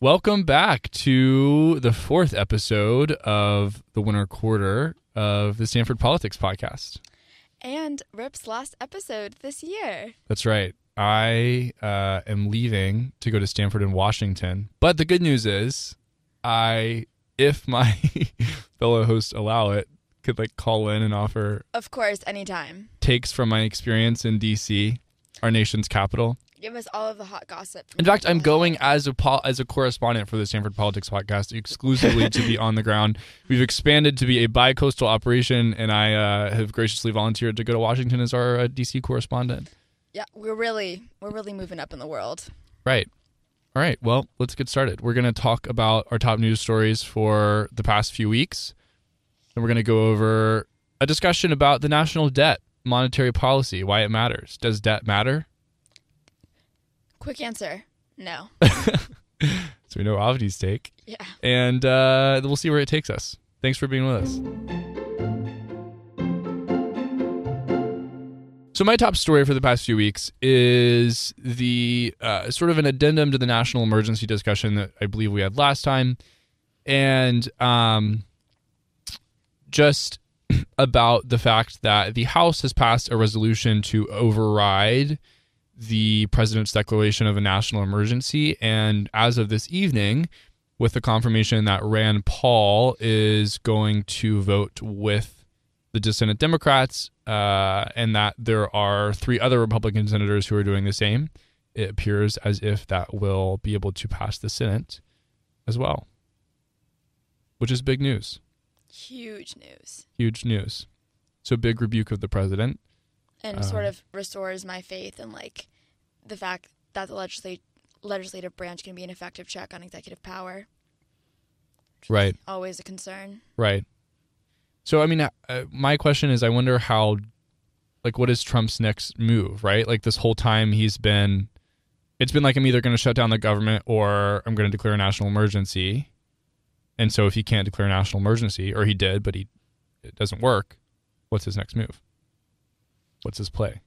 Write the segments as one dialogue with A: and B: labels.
A: Welcome back to the fourth episode of the winter quarter of the Stanford Politics Podcast.
B: And Rip's last episode this year.
A: That's right. I uh, am leaving to go to Stanford in Washington. But the good news is, I, if my fellow hosts allow it, could like call in and offer
B: Of course, anytime.
A: takes from my experience in DC, our nation's capital.
B: Give us all of the hot gossip.
A: In fact, I'm going as a pol- as a correspondent for the Stanford Politics Podcast exclusively to be on the ground. We've expanded to be a bi-coastal operation, and I uh, have graciously volunteered to go to Washington as our uh, DC correspondent.
B: Yeah, we're really we're really moving up in the world.
A: Right. All right. Well, let's get started. We're going to talk about our top news stories for the past few weeks. And we're going to go over a discussion about the national debt, monetary policy, why it matters. Does debt matter?
B: Quick answer. No.
A: So we know Avdi's take.
B: Yeah.
A: And uh, we'll see where it takes us. Thanks for being with us. So my top story for the past few weeks is the uh, sort of an addendum to the national emergency discussion that I believe we had last time, and um, just about the fact that the House has passed a resolution to override the president's declaration of a national emergency, and as of this evening, with the confirmation that Rand Paul is going to vote with the dissented Democrats, uh, and that there are three other Republican senators who are doing the same. It appears as if that will be able to pass the Senate as well, which is big news.
B: Huge news.
A: Huge news. So, big rebuke of the president.
B: And
A: Um,
B: sort of restores my faith in like the fact that the legislate legislative branch can be an effective check on executive power.
A: Right.
B: Always a concern.
A: Right. So, I mean, uh, my question is I wonder how, like, what is Trump's next move, right? Like, this whole time he's been, it's been like, I'm either going to shut down the government or I'm going to declare a national emergency. And so, if he can't declare a national emergency, or he did, but he, it doesn't work, what's his next move? What's his play?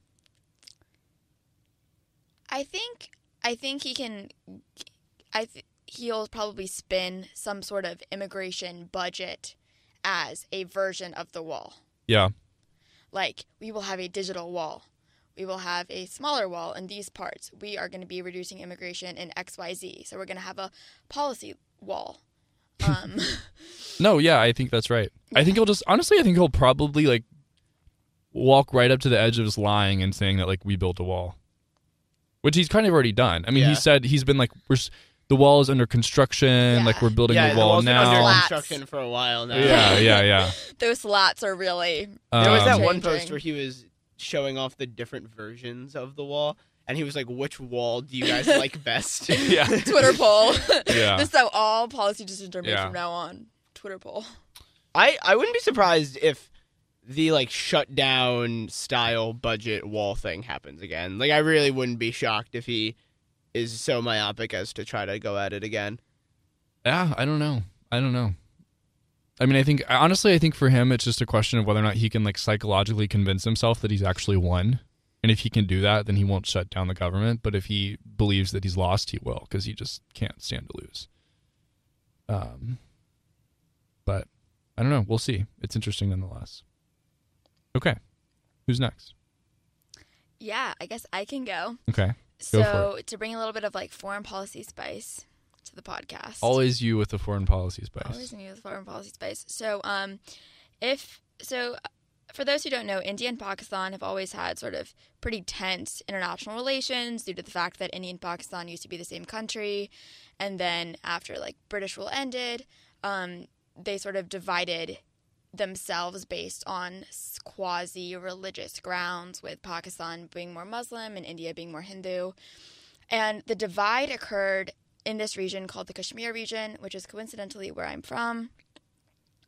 B: I think I think he can. I th- he'll probably spin some sort of immigration budget as a version of the wall.
A: Yeah.
B: Like we will have a digital wall. We will have a smaller wall in these parts. We are going to be reducing immigration in X Y Z. So we're going to have a policy wall. Um,
A: No, yeah, I think that's right. I think he'll just, honestly, I think he'll probably, like, walk right up to the edge of his lying and saying that, like, we built a wall. Which he's kind of already done. I mean,
C: Yeah.
A: he said he's been like, we're, the wall is under construction,
B: Yeah.
A: like, we're building
C: yeah,
A: the wall
C: wall's been under
A: now.
B: Slats.
C: construction for a while now.
A: Yeah, yeah, yeah.
B: those slats are really.
C: There was that
A: Um,
C: one post where he was showing off the different versions of the wall, and he was like, "Which wall do you guys like best?"
A: Yeah.
B: Twitter poll.
A: Yeah.
B: this is how all policy decisions are made
A: Yeah.
B: from now on. Twitter poll.
C: I I wouldn't be surprised if the like shutdown style budget wall thing happens again. Like I really wouldn't be shocked if he is so myopic as to try to go at it again.
A: Yeah, I don't know. I don't know. I mean, I think honestly, I think for him, it's just a question of whether or not he can like psychologically convince himself that he's actually won. And if he can do that, then he won't shut down the government. But if he believes that he's lost, he will because he just can't stand to lose. Um, but I don't know. We'll see. It's interesting nonetheless. Okay, who's next?
B: Yeah, I guess I can go.
A: Okay, Go
B: So to bring a little bit of like foreign policy spice to the podcast.
A: always you with the foreign policy spice.
B: Always new with foreign policy spice. So um, if so, for those who don't know, India and Pakistan have always had sort of pretty tense international relations due to the fact that India and Pakistan used to be the same country, and then after like British rule ended, um, they sort of divided themselves based on quasi religious grounds, with Pakistan being more Muslim and India being more Hindu. And the divide occurred in this region called the Kashmir region, which is coincidentally where I'm from.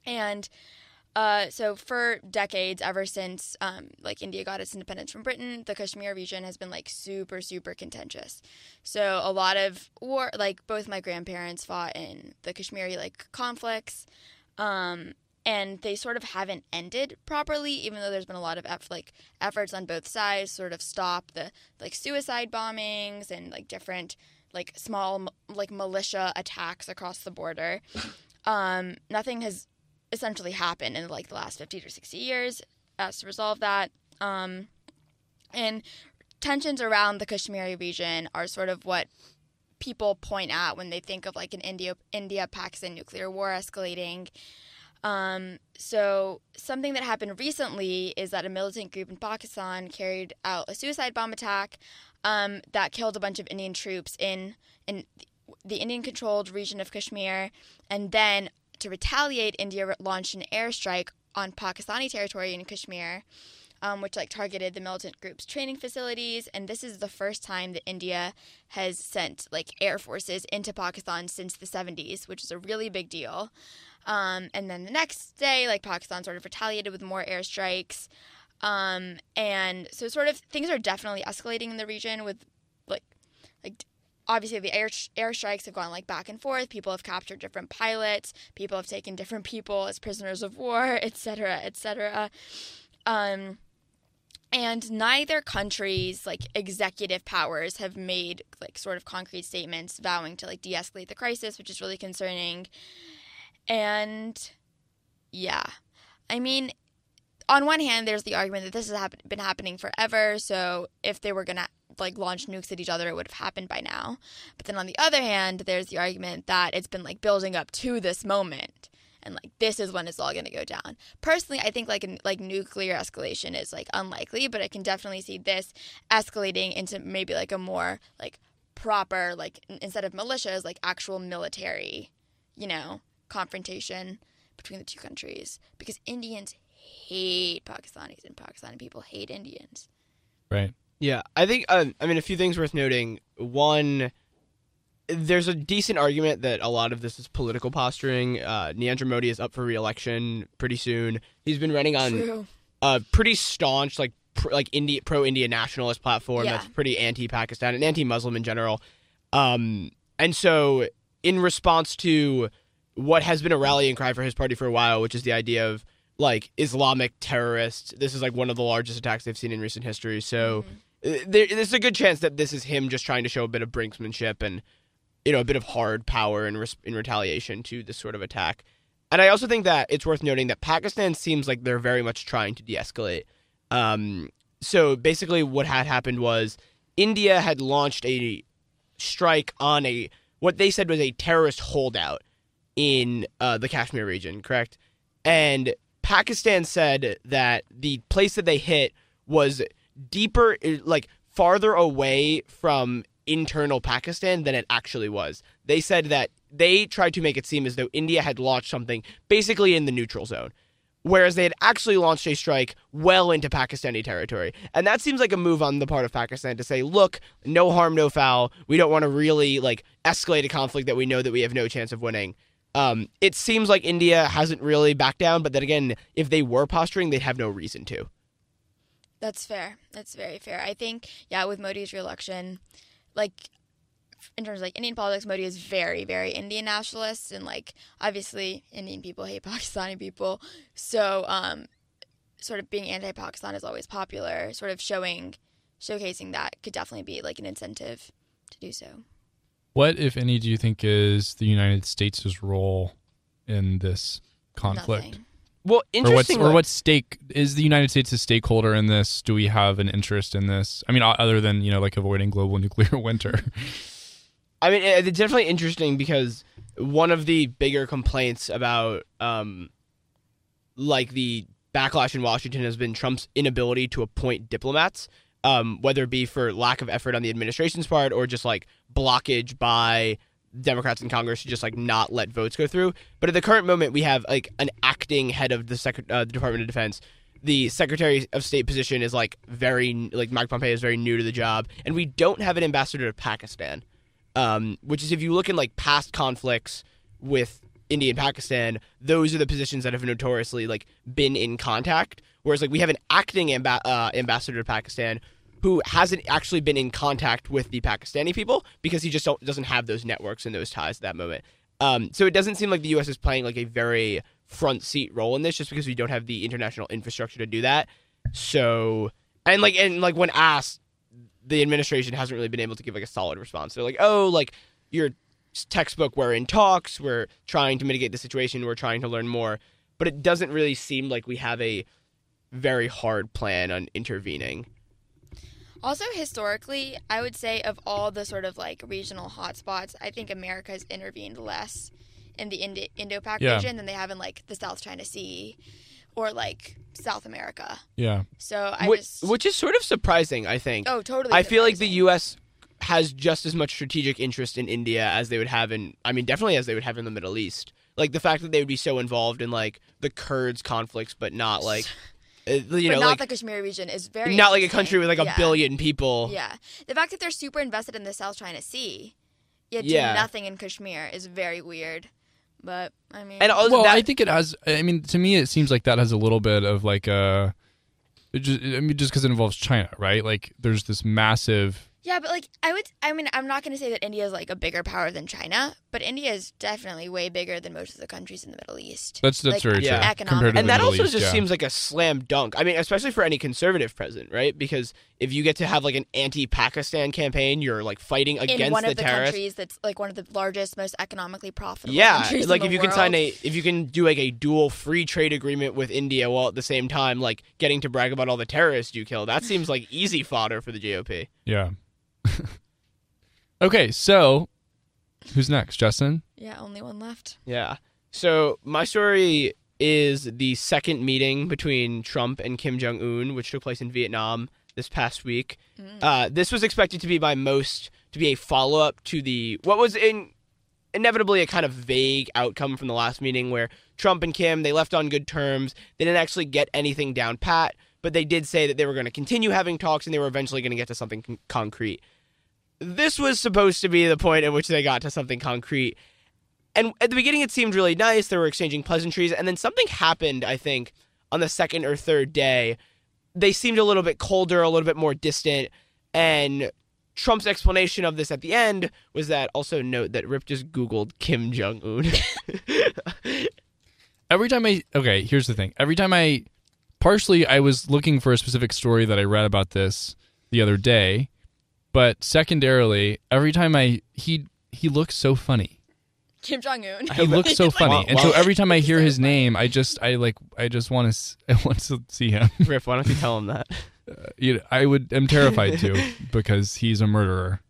B: And uh, so for decades, ever since um, like India got its independence from Britain, the Kashmir region has been like super, super contentious. So a lot of war, like both my grandparents fought in the Kashmiri like conflicts, um, and they sort of haven't ended properly. Even though there's been a lot of eff- like efforts on both sides, sort of stop the like suicide bombings and like different like small like militia attacks across the border. Um, nothing has essentially happened in like the last 50 to 60 years as to resolve that. Um, and tensions around the Kashmiri region are sort of what people point at when they think of like an India India Pakistan nuclear war escalating. Um, so something that happened recently is that a militant group in Pakistan carried out a suicide bomb attack um, that killed a bunch of Indian troops in in the Indian controlled region of Kashmir, and then to retaliate, India launched an airstrike on Pakistani territory in Kashmir um, which like targeted the militant group's training facilities. And this is the first time that India has sent like air forces into Pakistan since the 70s, which is a really big deal. Um, and then the next day, like Pakistan sort of retaliated with more airstrikes. Um, and so sort of things are definitely escalating in the region with like like obviously the air airstrikes have gone like back and forth. People have captured different pilots. People have taken different people as prisoners of war etc etc um and neither country's like executive powers have made like sort of concrete statements vowing to like de-escalate the crisis which is really concerning and yeah. I mean on one hand there's the argument that this has happen- been happening forever so if they were gonna like launch nukes at each other it would have happened by now. But then on the other hand there's the argument that it's been like building up to this moment and like this is when it's all going to go down. Personally, I think like like nuclear escalation is like unlikely, but I can definitely see this escalating into maybe like a more like proper like instead of militias like actual military, you know, confrontation between the two countries because Indians hate Pakistanis and Pakistani people hate Indians.
A: Right.
C: Yeah, I think um, I mean a few things worth noting. One there's a decent argument that a lot of this is political posturing. Uh, Narendra Modi is up for re-election pretty soon. He's been running on
B: True.
C: a pretty staunch, like pr- like India pro India nationalist platform
B: Yeah.
C: that's pretty anti-Pakistan and anti-Muslim in general. Um, and so, in response to what has been a rallying cry for his party for a while, which is the idea of like Islamic terrorists, this is like one of the largest attacks they've seen in recent history. So. uh, There, there's a good chance that this is him just trying to show a bit of brinksmanship and you know a bit of hard power in in retaliation to this sort of attack. And I also think that it's worth noting that Pakistan seems like they're very much trying to de-escalate. Um, so basically, what had happened was India had launched a strike on a what they said was a terrorist holdout in uh, the Kashmir region, correct? And Pakistan said that the place that they hit was deeper, like farther away from internal Pakistan than it actually was. They said that they tried to make it seem as though India had launched something basically in the neutral zone. Whereas they had actually launched a strike well into Pakistani territory. And that seems like a move on the part of Pakistan to say, look, no harm, no foul. We don't want to really like escalate a conflict that we know that we have no chance of winning. Um, it seems like India hasn't really backed down, but then again, if they were posturing, they'd have no reason to.
B: That's fair. That's very fair. I think, yeah, with Modi's reelection, like in terms of like Indian politics, Modi is very, very Indian nationalist, and like obviously Indian people hate Pakistani people, so um, sort of being anti-Pakistan is always popular. Sort of showing, showcasing that could definitely be like an incentive to do so.
A: What, if any, do you think is the United States' role in this conflict?
B: Nothing.
C: Well,
A: Or what's
C: interesting.
A: or what stake is the United States a stakeholder in this? Do we have an interest in this? I mean, other than you know, like avoiding global nuclear winter.
C: I mean, it's definitely interesting because one of the bigger complaints about, um, like the backlash in Washington has been Trump's inability to appoint diplomats, um, whether it be for lack of effort on the administration's part or just like blockage by Democrats in Congress to just like not let votes go through. But at the current moment, we have like an acting head of the, Sec- uh, the Department of Defense. The Secretary of State position is like very like Mike Pompeo is very new to the job, and we don't have an ambassador to Pakistan um, which is if you look in like past conflicts with India and Pakistan, those are the positions that have notoriously like been in contact. Whereas like we have an acting uh, ambassador to Pakistan who hasn't actually been in contact with the Pakistani people because he just doesn't have those networks and those ties at that moment. Um, so it doesn't seem like the U.S. is playing like a very front seat role in this just because we don't have the international infrastructure to do that. So and like and like when asked the administration hasn't really been able to give like a solid response. They're like, oh, like your textbook, we're in talks, we're trying to mitigate the situation, we're trying to learn more, but it doesn't really seem like we have a very hard plan on intervening.
B: Also, historically, I would say of all the sort of like regional hotspots, I think America has intervened less in the Indo- Indo-Pac
A: Yeah.
B: region than they have in like the South China Sea or like South America.
A: Yeah.
B: So I
C: which,
B: just
C: which is sort of surprising, I think.
B: oh totally.
C: I feel like the. U.S. has just as much strategic interest in India as they would have in, I mean, definitely as they would have in the Middle East. Like the fact that they would be so involved in like the Kurds conflicts, but not like, uh, you
B: but
C: know,
B: not
C: like
B: the Kashmir region is very
C: not like a country with like a
B: Yeah.
C: billion people.
B: Yeah, the fact that they're super invested in the South China Sea, yet
C: Yeah.
B: do nothing in Kashmir is very weird. But I mean,
C: And also
A: well,
C: that,
A: I think it has. I mean, to me, it seems like that has a little bit of like a. It just, I mean, just because it involves China, right? Like, there's this massive.
B: Yeah, but like I would, I mean, I'm not going to say that India is like a bigger power than China, but India is definitely way bigger than most of the countries in the Middle East.
A: That's that's
B: Like,
A: very
C: Yeah.
A: true.
B: economic-
C: and that
A: Middle
C: also
A: East,
C: just
A: yeah.
C: seems like a slam dunk. I mean, especially for any conservative president, right? Because if you get to have like an anti-Pakistan campaign, you're like fighting against
B: in
C: against
B: one
C: the
B: of the
C: terrorists.
B: countries that's like one of the largest, most economically profitable
C: Yeah,
B: countries
C: like
B: in
C: if
B: the
C: you can sign a if you can do like a dual free trade agreement with India while at the same time like getting to brag about all the terrorists you kill, that seems like easy fodder for the GOP.
A: Yeah. okay, so who's next, Justin?
B: Yeah, only one left.
C: Yeah. So my story is the second meeting between Trump and Kim Jong Un, which took place in Vietnam this past week. Uh, this was expected to be by most to be a follow up to the what was in inevitably a kind of vague outcome from the last meeting where Trump and Kim they left on good terms. They didn't actually get anything down pat, but they did say that they were going to continue having talks and they were eventually going to get to something con- concrete. This was supposed to be the point at which they got to something concrete. And at the beginning, it seemed really nice. They were exchanging pleasantries, and then something happened. I think on the second or third day, they seemed a little bit colder, a little bit more distant. And Trump's explanation of this at the end was that also note that Rip just Googled Kim Jong Un.
A: Every time I okay, here's the thing. Every time I partially I was looking for a specific story that I read about this the other day, but secondarily, every time I he he looks so funny.
B: Kim Jong Un.
A: He looks so funny,
C: Wow,
A: and so
C: wow.
A: every time I hear his
B: funny.
A: name, I just I like I just want to I want to see him.
C: Rip, why don't you tell him that?
A: Uh, you know, I would am terrified too because he's a murderer.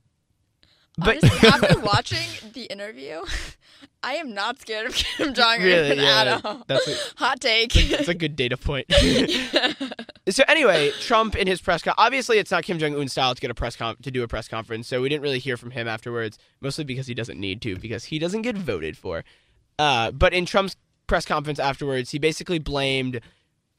C: But-
B: Honestly, after watching the interview, I am not scared of Kim Jong Un
C: Really, yeah,
B: at all.
C: that's a-
B: hot take.
C: That's a good data point. so anyway, Trump in his press con- obviously it's not Kim Jong Un style to get a press con- to do a press conference, so we didn't really hear from him afterwards, mostly because he doesn't need to because he doesn't get voted for. Uh, but in Trump's press conference afterwards, he basically blamed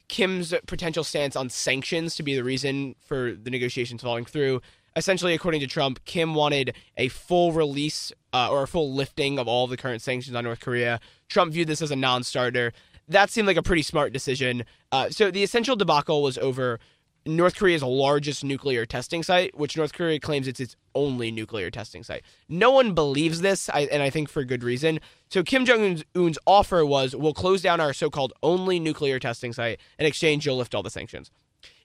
C: Kim's potential stance on sanctions to be the reason for the negotiations falling through. Essentially, according to Trump, Kim wanted a full release uh, or a full lifting of all the current sanctions on North Korea. Trump viewed this as a non starter. That seemed like a pretty smart decision. Uh, so the essential debacle was over North Korea's largest nuclear testing site, which North Korea claims it's its only nuclear testing site. No one believes this, and I think for good reason. So Kim Jong Un's offer was, "We'll close down our so-called only nuclear testing site. In exchange, you'll lift all the sanctions."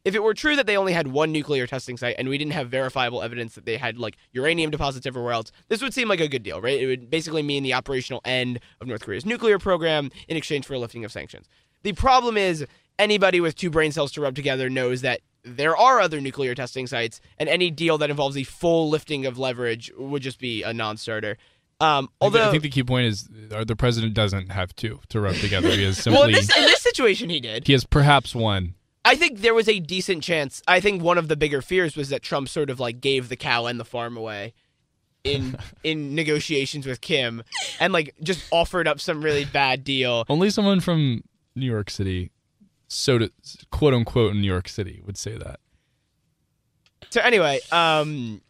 C: If it were true that they only had one nuclear testing site and we didn't have verifiable evidence that they had like uranium deposits everywhere else, this would seem like a good deal, right? It would basically mean the operational end of North Korea's nuclear program in exchange for a lifting of sanctions. The problem is anybody with two brain cells to rub together knows that there are other nuclear testing sites, and any deal that involves the full lifting of leverage would just be a non-starter. Um,
A: I think,
C: although,
A: I think the key point is uh, the president doesn't have two to rub together. He has simply
C: well, in this, in this situation, he did.
A: he has perhaps one.
C: I think there was a decent chance. I think one of the bigger fears was that Trump sort of like gave the cow and the farm away in in negotiations with Kim, and like just offered up some really bad deal.
A: Only someone from New York City, so to quote unquote in New York City, would say that.
C: So anyway, um,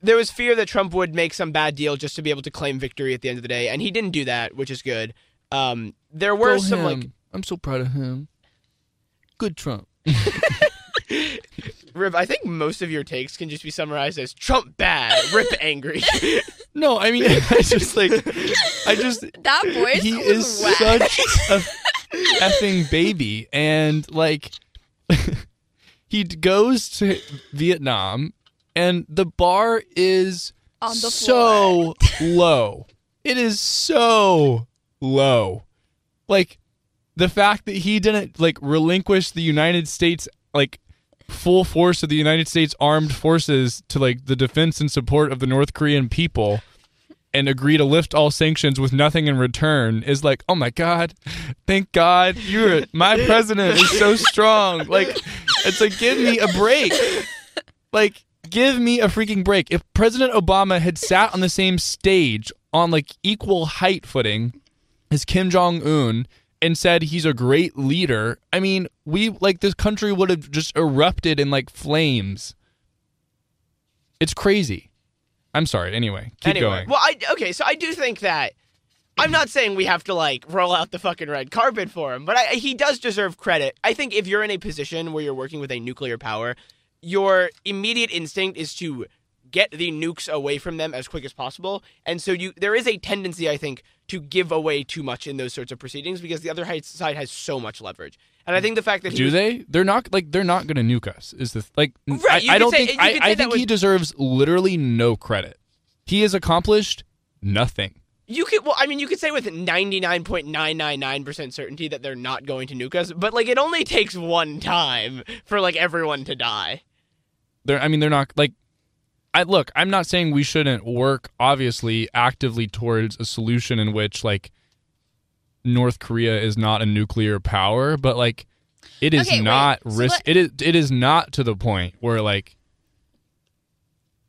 C: there was fear that Trump would make some bad deal just to be able to claim victory at the end of the day, and he didn't do that, which is good. Um, there were
A: Go
C: some
A: him.
C: like
A: I'm so proud of him. Good Trump.
C: Rip. I think most of your takes can just be summarized as Trump bad, Rip angry.
A: No, I mean I just like I just
B: that voice
A: he
B: was
A: is
B: whack.
A: such a effing baby and like he goes to Vietnam and the bar is
B: On the
A: so low. It is so low. Like the fact that he didn't like relinquish the United States like full force of the United States armed forces to like the defense and support of the North Korean people and agree to lift all sanctions with nothing in return is like, oh my god, thank God you're my president is so strong. Like, it's like give me a break. Like, give me a freaking break. If President Obama had sat on the same stage on like equal height footing as Kim Jong Un and said he's a great leader, I mean, we like this country would have just erupted in like flames. It's crazy. I'm sorry. Anyway, keep
C: anyway,
A: going.
C: well, I okay, so I do think that I'm not saying we have to like roll out the fucking red carpet for him, but I, he does deserve credit. I think if you're in a position where you're working with a nuclear power, your immediate instinct is to get the nukes away from them as quick as possible, and so you there is a tendency, I think, to give away too much in those sorts of proceedings because the other side has so much leverage. And I think the fact that
A: Do
C: was-
A: they? They're not like they're not going to nuke us. Is the like?
C: Right,
A: I, I don't
C: say-
A: think. I, I think he
C: with-
A: deserves literally no credit. He has accomplished nothing.
C: You could, well, I mean, you could say with 99.999% certainty that they're not going to nuke us, but like it only takes one time for like everyone to die.
A: They're. I mean, they're not like. I look. I'm not saying we shouldn't work obviously actively towards a solution in which like North Korea is not a nuclear power, but like it is
B: Okay, wait.
A: not
B: So
A: risk.
B: let-
A: it is. It is not to the point where like.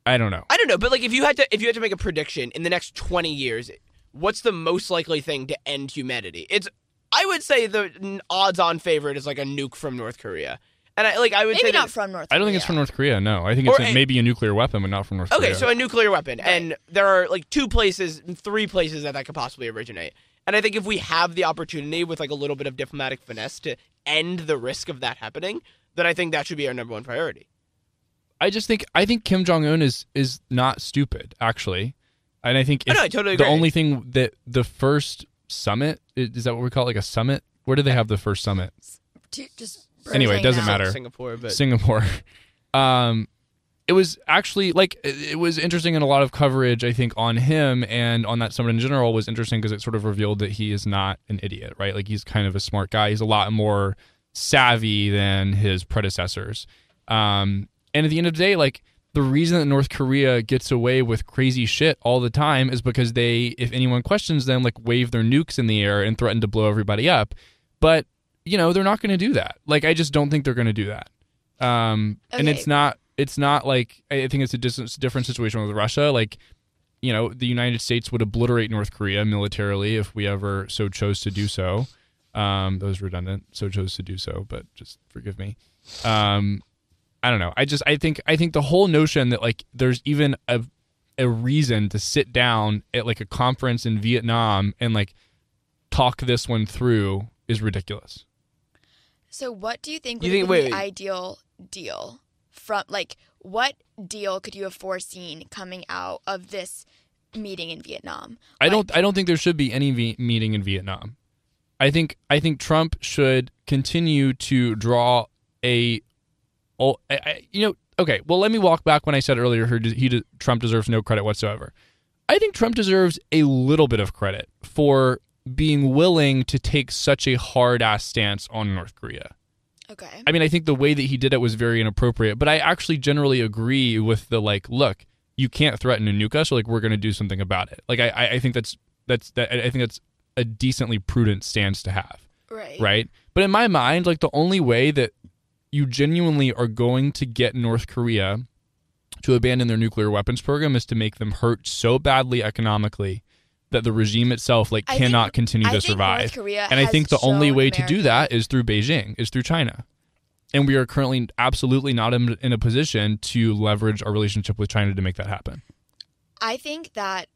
A: I don't know.
C: I don't know, but like if you had to, if you had to make a prediction in the next 20 years, what's the most likely thing to end humanity? It's, I would say the odds-on favorite is like a nuke from North Korea, and I like I would
B: Maybe
C: say
B: not
C: that,
B: from North. Korea.
A: I don't think it's from North Korea. No, I think it's
C: Or
A: a,
C: a-
A: maybe a nuclear weapon, but not from North Korea.
C: Okay, so a nuclear weapon, and there are like two places, three places that that could possibly originate. And I think if we have the opportunity with like a little bit of diplomatic finesse to end the risk of that happening, then I think that should be our number one priority.
A: I just think I think Kim Jong Un is is not stupid actually, and I think oh,
C: I
A: if
C: know, I totally
A: the
C: agree.
A: only thing that the first summit is, is that what we call it, like a summit? Where do they have the first summit?
B: To just
A: Anyway, it doesn't matter.
C: Singapore, but
A: Singapore. Um, it was actually like it it was interesting and a lot of coverage I think on him and on that summit in general was interesting because it sort of revealed that he is not an idiot, right? Like he's kind of a smart guy. He's a lot more savvy than his predecessors. Um, and at the end of the day, like the reason that North Korea gets away with crazy shit all the time is because they, if anyone questions them, like wave their nukes in the air and threaten to blow everybody up. But you know they're not going to do that. Like I just don't think they're going to do that. Um, and it's not. It's not like I think it's a dis- different situation with Russia. Like you know, the United States would obliterate North Korea militarily if we ever so chose to do so. Um, that was redundant. So chose to do so, but just forgive me. Um, I don't know. I just I think I think the whole notion that like there's even a a reason to sit down at like a conference in Vietnam and like talk this one through is ridiculous.
B: So, what do you think
C: You
B: would
C: think-
B: be
C: wait,
B: the
C: wait.
B: ideal deal from like what deal could you have foreseen coming out of this meeting in Vietnam?
A: I don't I don't think there should be any v- meeting in Vietnam. I think I think Trump should continue to draw a oh I, I, you know okay well let me walk back when I said earlier he, he Trump deserves no credit whatsoever. I think Trump deserves a little bit of credit for being willing to take such a hard ass stance on North Korea.
B: Okay.
A: I mean, I think the way that he did it was very inappropriate, but I actually generally agree with the like, look, you can't threaten to nuke us, or like we're going to do something about it. Like, I, I I think that's that's that I think that's a decently prudent stance to have,
B: right.
A: right? But in my mind, like the only way that you genuinely are going to get North Korea to abandon their nuclear weapons program is to make them hurt so badly economically that the regime itself like
B: I think-
A: cannot continue
B: I
A: to
B: think
A: survive. And I think the only way to do that is through Beijing, is through China. And we are currently absolutely not in, in a position to leverage our relationship with China to make that happen.
B: I think that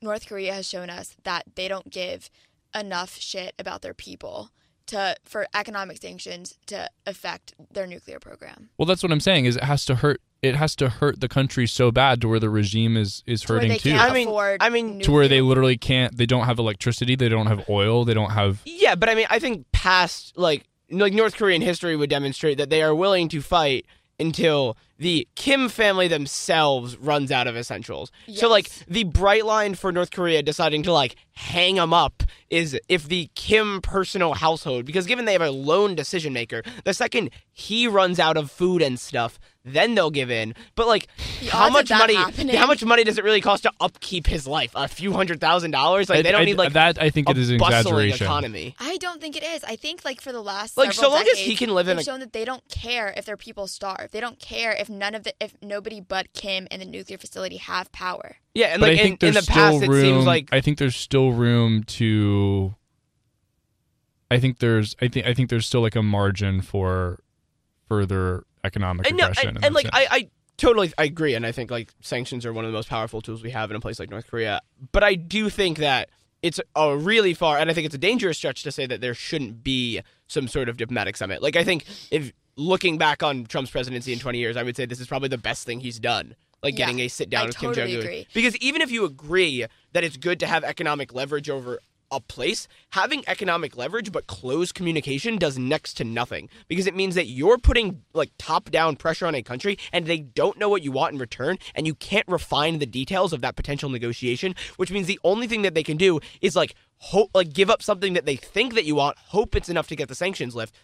B: North Korea has shown us that they don't give enough shit about their people to for economic sanctions to affect their nuclear program.
A: Well, that's what I'm saying. Is it has to hurt. It has to hurt the country so bad to where the regime is is
B: To where
A: hurting
B: they
A: too.
B: can't
C: I mean- I mean-
A: to where they literally can't. They don't have electricity. They don't have oil. They don't have.
C: Yeah, but I mean, I think past like like North Korean history would demonstrate that they are willing to fight until the Kim family themselves runs out of essentials. So like the bright line for North Korea deciding to like hang them up is if the Kim personal household because given they have a lone decision maker, the second he runs out of food and stuff, then they'll give in. But like
B: The
C: how much money
B: happening-
C: how much money does it really cost to upkeep his life? A few hundred thousand dollars? Like they don't
A: I-
C: need like
A: that. I think
C: a
A: it is an
C: bustling
A: exaggeration.
C: economy.
B: I don't think it is. I think like for the last
C: Like, so long as he can live in
B: they've
C: a-
B: shown that they don't care if their people starve. They don't care if none of the if nobody but Kim and the nuclear facility have power.
C: Yeah, and
A: but
C: like
A: I think
C: in, in the past
A: still
C: it
A: room.
C: seems like
A: I think there's still room to. I think there's. I think. I think there's still like a margin for further economic
C: and, no, and, and like I,
A: sense.
C: I totally I agree, and I think like sanctions are one of the most powerful tools we have in a place like North Korea. But I do think that it's a really far, and I think it's a dangerous stretch to say that there shouldn't be some sort of diplomatic summit. Like I think if looking back on Trump's presidency in 20 years, I would say this is probably the best thing he's done. Like
B: Yeah,
C: getting a sit down
B: I
C: with
B: totally
C: Kim Jong Un. Because even if you agree that it's good to have economic leverage over a place, having economic leverage but closed communication does next to nothing because it means that you're putting like top down pressure on a country and they don't know what you want in return and you can't refine the details of that potential negotiation, which means the only thing that they can do is like hope like give up something that they think that you want, hope it's enough to get the sanctions lift.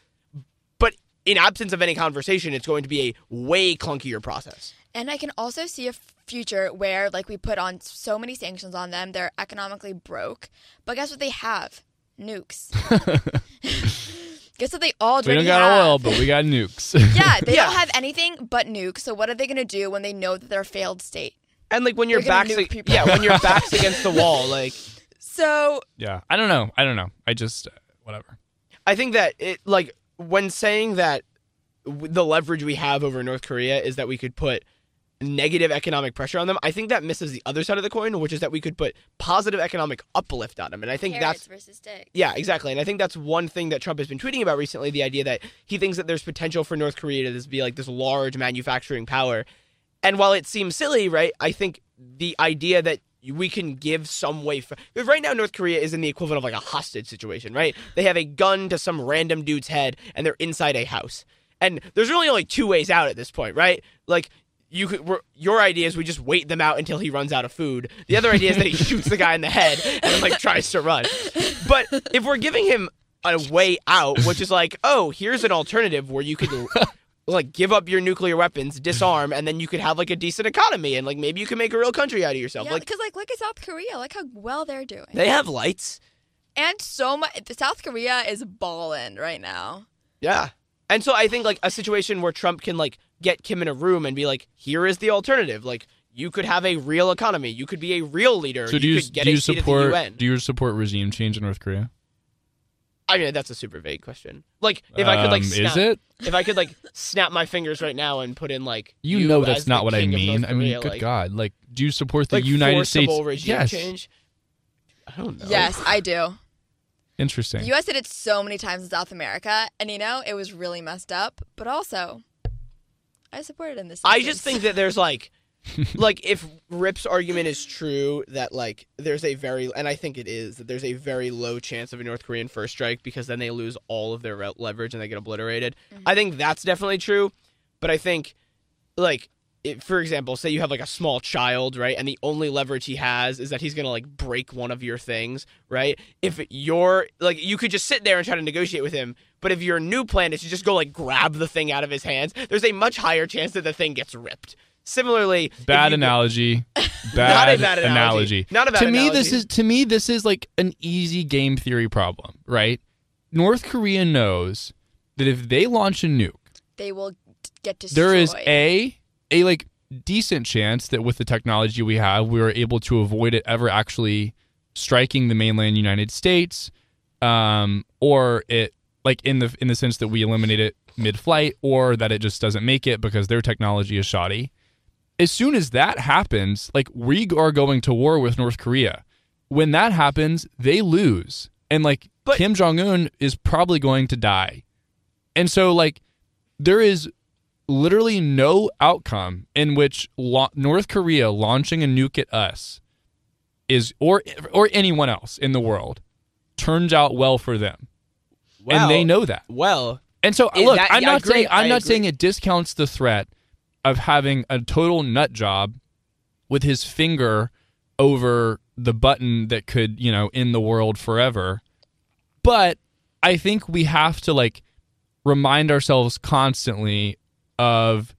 C: But in absence of any conversation, it's going to be a way clunkier process.
B: And I can also see a future where like we put on so many sanctions on them, they're economically broke. But guess what they have? Nukes. guess what they all
A: we don't got
B: have?
A: oil, but we got nukes.
B: Yeah, they
C: Yeah.
B: don't have anything but nukes. So what are they going to do when they know that they're a failed state?
C: And like when your
B: They're gonna
C: back's
B: nuke
C: ag- yeah, when your back's against the wall, like
B: So
A: yeah. I don't know. I don't know. I just uh, whatever.
C: I think that it like when saying that the leverage we have over North Korea is that we could put negative economic pressure on them. I think that misses the other side of the coin, which is that we could put positive economic uplift on them. And I think that's
B: versus sticks.
C: yeah, exactly. And I think that's one thing that Trump has been tweeting about recently, the idea that he thinks that there's potential for North Korea to just be like this large manufacturing power. And while it seems silly, right? I think the idea that we can give some way for because right now North Korea is in the equivalent of like a hostage situation, right? They have a gun to some random dude's head and they're inside a house. And there's really only two ways out at this point, right? Like you could your idea is we just wait them out until he runs out of food. The other idea is that he shoots the guy in the head and like tries to run. But if we're giving him a way out, which is like, oh, here's an alternative where you could like give up your nuclear weapons, disarm, and then you could have like a decent economy and like maybe you can make a real country out of yourself.
B: Yeah,
C: like
B: because like look at South Korea, like how well they're doing,
C: they have lights.
B: and so much. South Korea is balling right now.
C: Yeah. And so I think like a situation where Trump can like get Kim in a room and be like, here is the alternative. Like you could have a real economy. You could be a real leader.
A: So do you,
C: could get
A: do
C: a
A: you
C: seat
A: support
C: at the UN.
A: do you support regime change in North Korea?
C: I mean, that's a super vague question. Like if I could like
A: Um,
C: snap,
A: is it?
C: if I could like snap my fingers right now and put in like
A: You, know that's not what I mean.
C: North
A: I mean,
C: Korea,
A: good
C: like,
A: God! Like, do you support the
C: like
A: United States?
C: regime
A: yes.
C: change. I don't know.
B: Yes, I do.
A: Interesting.
B: The U.S. did it so many times in South America, and you know it was really messed up. But also, I support it in this.
C: I just think that there's like, like if Rip's argument is true that like there's a very and I think it is that there's a very low chance of a North Korean first strike because then they lose all of their leverage and they get obliterated. Mm-hmm. I think that's definitely true, but I think like. It, for example, say you have like a small child, right? And the only leverage he has is that he's gonna like break one of your things, right? If you're like, you could just sit there and try to negotiate with him, but if your new plan is to just go like grab the thing out of his hands, there's a much higher chance that the thing gets ripped. Similarly,
A: bad analogy.
C: Not
A: Bad,
C: a bad analogy. Not a bad
A: to me, this is to me this is like an easy game theory problem, right? North Korea knows that if they launch a nuke,
B: they will t- get destroyed.
A: there is a a like decent chance that with the technology we have, we are able to avoid it ever actually striking the mainland United States, um, or it like in the in the sense that we eliminate it mid-flight, or that it just doesn't make it because their technology is shoddy. As soon as that happens, like we are going to war with North Korea. When that happens, they lose, and like
C: But-
A: Kim Jong Un is probably going to die, and so like there is literally no outcome in which lo- North Korea launching a nuke at us is or or anyone else in the world turns out well for them, and they know that.
C: Well,
A: And so look,
C: that-
A: I'm not
C: agree,
A: saying I'm
C: I
A: not
C: agree.
A: saying it discounts the threat of having a total nut job with his finger over the button that could, you know, end the world forever. But I think we have to like remind ourselves constantly of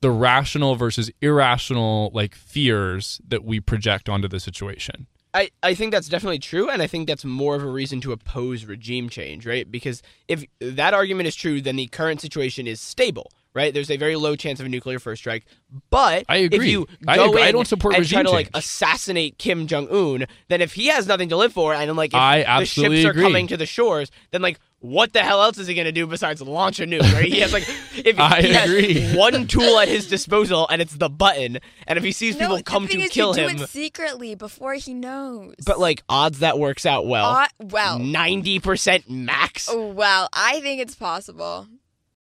A: the rational versus irrational like fears that we project onto the situation.
C: I, I think that's definitely true, and I think that's more of a reason to oppose regime change, right? Because if that argument is true, then the current situation is stable, right? There's a very low chance of a nuclear first strike. But
A: I agree.
C: if you
A: I
C: go
A: agree. I don't support
C: and try to like
A: change.
C: assassinate Kim Jong Un, then if he has nothing to live for, and like if
A: I
C: the ships are
A: agree.
C: coming to the shores, then like what the hell else is he going to do besides launch a nuke? Right? He has like if
A: I
C: he
A: agree.
C: has one tool at his disposal, and it's the button. And if he sees
B: no,
C: people come
B: the thing
C: to
B: is
C: kill
B: you
C: him,
B: do it secretly before he knows.
C: but like odds that works out well,
B: uh, well,
C: ninety percent max.
B: well, I think it's possible.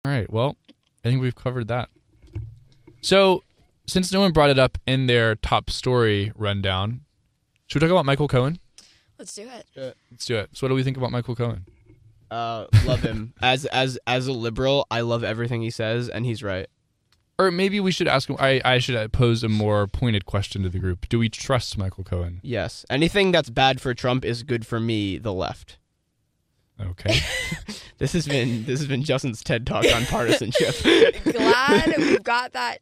A: All right. Well, I think we've covered that. So, since no one brought it up in their top story rundown, should we talk about Michael Cohen?
B: Let's do it.
A: Let's do it. So, what do we think about Michael Cohen?
C: Uh, love him as as as a liberal. I love everything he says, and he's right.
A: Or maybe we should ask him. I, I should pose a more pointed question to the group. Do we trust Michael Cohen?
C: Yes, anything that's bad for Trump is good for me, the left.
A: Okay.
C: This has been this has been Justin's TED talk on partisanship.
B: Glad we've got that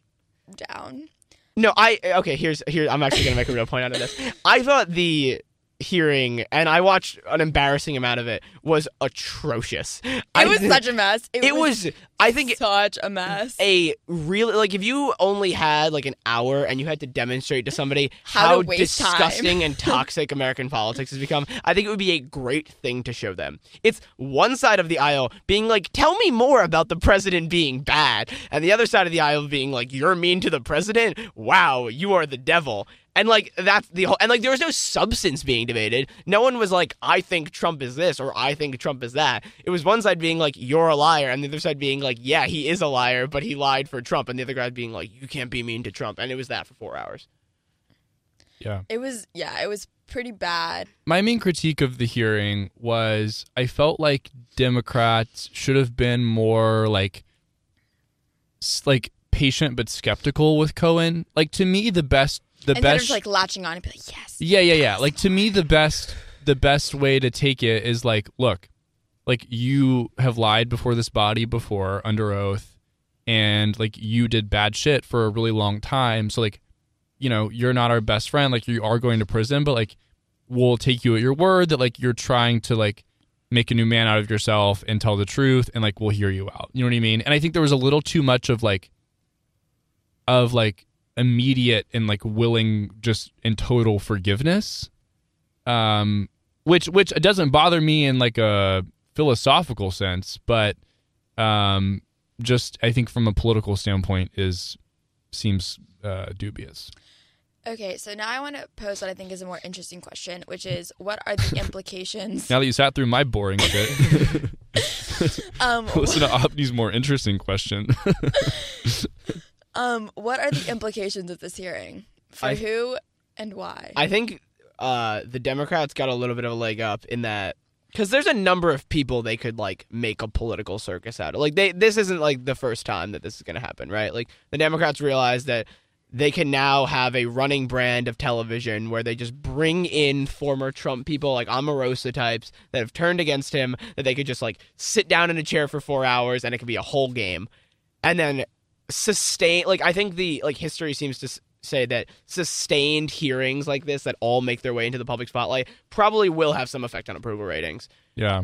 B: down.
C: no, I okay. Here's here. I'm actually gonna make a real point out of this. I thought the hearing, and I watched an embarrassing amount of it, was atrocious.
B: It
C: I
B: was such a mess. It,
C: It was. I think
B: such a mess.
C: a really like if you only had like an hour and you had to demonstrate to somebody
B: How
C: how,
B: to
C: disgusting and toxic American politics has become, I think it would be a great thing to show them. It's one side of the aisle being like, "Tell me more about the president being bad," and the other side of the aisle being like, "You're mean to the president? Wow, you are the devil." And like that's the whole and like there was no substance being debated. No one was like, I think Trump is this or I think Trump is that. It was one side being like, You're a liar, and the other side being like, Yeah, he is a liar, but he lied for Trump, and the other guy being like, You can't be mean to Trump. And it was that for four hours.
A: yeah.
B: it was yeah, it was pretty bad.
A: My main critique of the hearing was I felt like Democrats should have been more like like patient but skeptical with Cohen. Like to me the best the
B: Instead
A: best
B: of just like latching on and be like, yes.
A: Yeah, yeah, yeah. Like to me the best the best way to take it is like, look, like you have lied before this body before under oath and like you did bad shit for a really long time. So like, you know, you're not our best friend. Like you are going to prison, but like we'll take you at your word that like you're trying to like make a new man out of yourself and tell the truth and like we'll hear you out. You know what I mean? And I think there was a little too much of like of like immediate and like willing just in total forgiveness um which which doesn't bother me in like a philosophical sense but um just i think from a political standpoint is seems uh dubious
B: Okay, so now I want to pose what I think is a more interesting question, which is what are the implications?
A: now that you sat through my boring shit
B: um,
A: listen to opni's more interesting question
B: um, what are the implications of this hearing for
C: I-
B: who and why?
C: I think uh, the Democrats got a little bit of a leg up in that because there's a number of people they could like make a political circus out of. Like they, this isn't like the first time that this is going to happen, right? Like the Democrats realize that they can now have a running brand of television where they just bring in former Trump people like Omarosa types that have turned against him that they could just like sit down in a chair for four hours and it could be a whole game, and then sustain like I think the like history seems to say that sustained hearings like this that all make their way into the public spotlight probably will have some effect on approval ratings.
A: Yeah.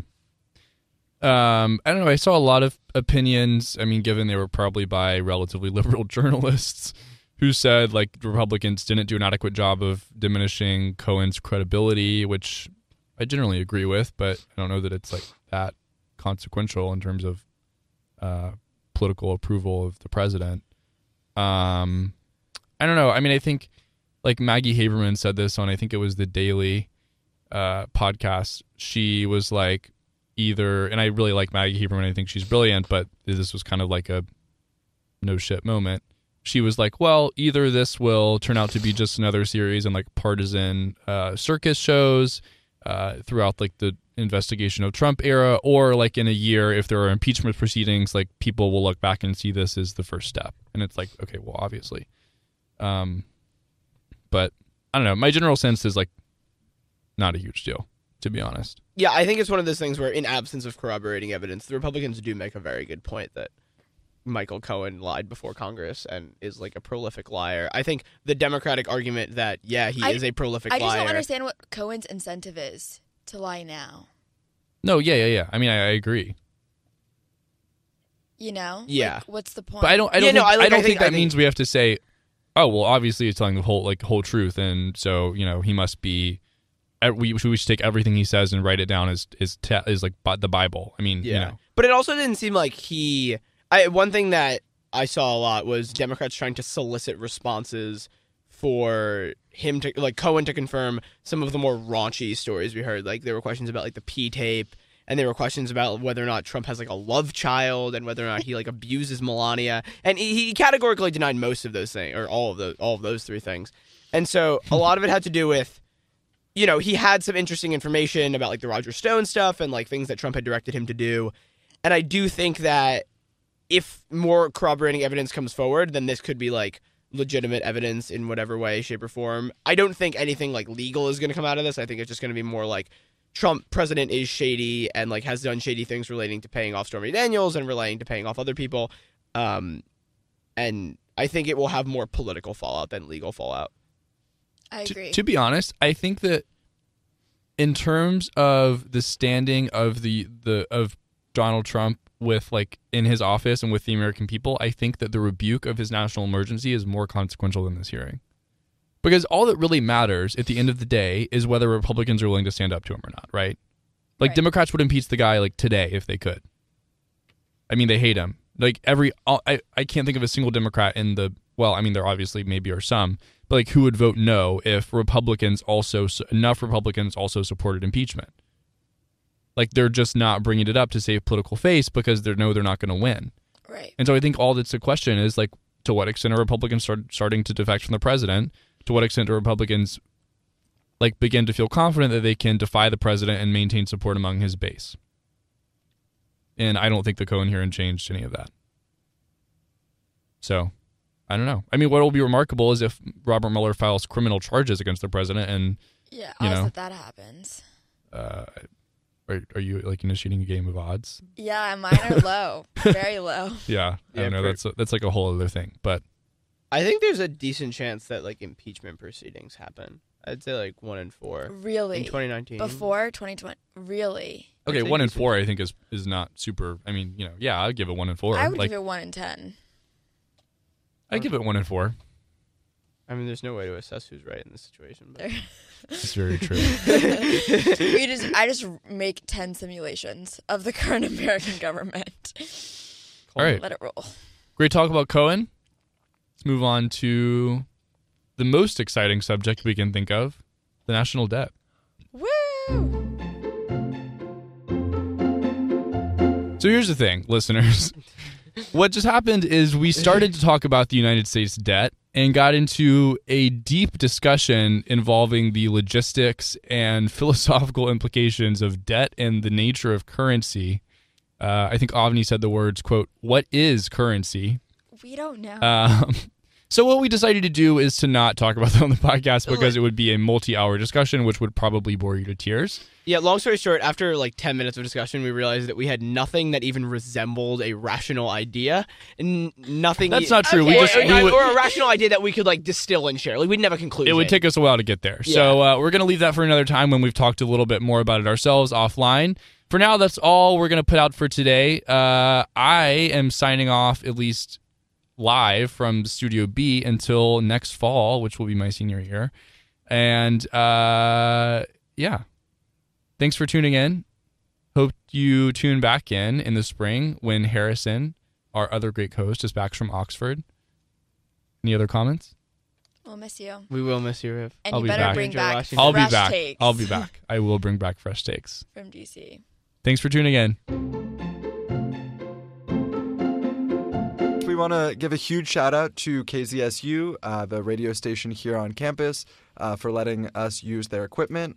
A: Um, I don't know. I saw a lot of opinions. I mean, given they were probably by relatively liberal journalists who said like Republicans didn't do an adequate job of diminishing Cohen's credibility, which I generally agree with, but I don't know that it's like that consequential in terms of uh, political approval of the president. Um, I don't know. I mean, I think like Maggie Haberman said this on I think it was the Daily uh, podcast. She was like either, and I really like Maggie Haberman. I think she's brilliant, but this was kind of like a no shit moment. She was like, well, either this will turn out to be just another series and like partisan uh, circus shows uh, throughout like the investigation of Trump era, or like in a year, if there are impeachment proceedings, like people will look back and see this as the first step. And it's like, okay, well, obviously. Um, but I don't know. My general sense is like not a huge deal, to be honest.
C: Yeah, I think it's one of those things where, in absence of corroborating evidence, the Republicans do make a very good point that Michael Cohen lied before Congress and is like a prolific liar. I think the Democratic argument that yeah, he
B: I-
C: is a prolific liar.
B: I just don't understand what Cohen's incentive is to lie now.
A: No, yeah, yeah, yeah. I mean, I, I agree,
B: You know?
C: Yeah.
B: Like, what's the point?
A: but I don't. I don't.
C: no,
A: think,
C: I- like,
A: I don't
C: I
A: think,
C: think-
A: that
C: I think-
A: means we have to say, oh, well, obviously he's telling the whole like whole truth, and so you know he must be. We we should take everything he says and write it down as is te- is like bi- the Bible. I mean,
C: Yeah,
A: you know,
C: but it also didn't seem like he. I one thing that I saw a lot was Democrats trying to solicit responses for him to like Cohen to confirm some of the more raunchy stories we heard. Like there were questions about like the P tape, and there were questions about whether or not Trump has like a love child, and whether or not he like abuses Melania. And he, he categorically denied most of those things, or all of those, all of those three things. And so a lot of it had to do with you know, he had some interesting information about like the Roger Stone stuff and like things that Trump had directed him to do. And I do think that if more corroborating evidence comes forward, then this could be like legitimate evidence in whatever way, shape, or form. I don't think anything like legal is going to come out of this. I think it's just going to be more like Trump president is shady and like has done shady things relating to paying off Stormy Daniels and relating to paying off other people. Um, and I think it will have more political fallout than legal fallout.
B: I
A: To-
B: agree.
A: To, be honest, I think that in terms of the standing of the the of Donald Trump with like in his office and with the American people, I think that the rebuke of his national emergency is more consequential than this hearing. Because all that really matters at the end of the day is whether Republicans are willing to stand up to him or not, right? Like
B: Right.
A: Democrats would impeach the guy like today if they could. I mean, they hate him. Like every, I, I can't think of a single Democrat in the. Well, I mean, there obviously maybe are some, but like who would vote no if Republicans also enough Republicans also supported impeachment? Like they're just not bringing it up to save political face because they know they're not going to win.
B: right.
A: And so I think all that's a question is like, to what extent are Republicans start, starting to defect from the president? To what extent do Republicans like begin to feel confident that they can defy the president and maintain support among his base? And I don't think the Cohen hearing changed any of that. So, I don't know. I mean, what will be remarkable is if Robert Mueller files criminal charges against the president, and
B: Yeah.
A: you know.
B: that that happens.
A: uh, are, are you like initiating a game of odds?
B: Yeah, mine are low. Very low.
A: Yeah, I
C: Yeah,
A: don't know.
C: for-
A: That's that's like a whole other thing. But
C: I think there's a decent chance that like impeachment proceedings happen. I'd say like one in four Really? in
B: Really.
C: 2019.
B: Before 2020. Really.
A: Okay, one
C: in
A: four, I think is is not super. I mean, you know, yeah, I'd give it one in four.
B: I would
A: like
B: give it 1 in 10.
A: I give it one in four.
C: I mean, there's no way to assess who's right in this situation. But
A: It's very true.
B: we just I just make 10 simulations of the current American government.
A: All right,
B: Let it roll.
A: great talk about Cohen. Let's move on to the most exciting subject we can think of: the national debt.
B: Woo!
A: So here's the thing, listeners. what just happened is we started to talk about the United States debt and got into a deep discussion involving the logistics and philosophical implications of debt and the nature of currency. Uh, I think Avni said the words, quote, what is currency?
B: We don't know.
A: Um, so what we decided to do is to not talk about that on the podcast because it would be a multi-hour discussion, which would probably bore you to tears.
C: yeah, long story short, after like 10 minutes of discussion, we realized that we had nothing that even resembled a rational idea, and nothing.
A: That's not true.
C: Or,
A: We just
C: or,
A: we would,
C: or a rational idea that we could like distill and share. Like we'd never conclude.
A: it would take us a while to get there. So uh, we're going to leave that for another time when we've talked a little bit more about it ourselves offline. For now, that's all we're going to put out for today. Uh, I am signing off at least live from Studio B until next fall, which will be my senior year. And uh, yeah, thanks for tuning in. Hope you tune back in in the spring when Harrison, our other great co-host, is back from Oxford. Any other comments?
B: we'll miss you.
C: We will miss you, Riv.
B: And
A: I'll
B: you
A: be
B: better
A: back.
B: bring
C: Enjoy
B: back
C: watching.
A: I'll be back.
B: takes
A: I'll be back. I will bring back fresh takes.
B: from DC.
A: Thanks for tuning in.
D: Want to give a huge shout out to KZSU, uh, the radio station here on campus, uh, for letting us use their equipment.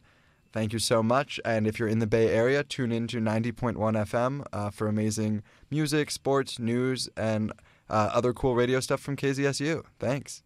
D: Thank you so much. And if you're in the Bay Area, tune in to 90.1 FM uh, for amazing music, sports, news, and uh, other cool radio stuff from KZSU. Thanks.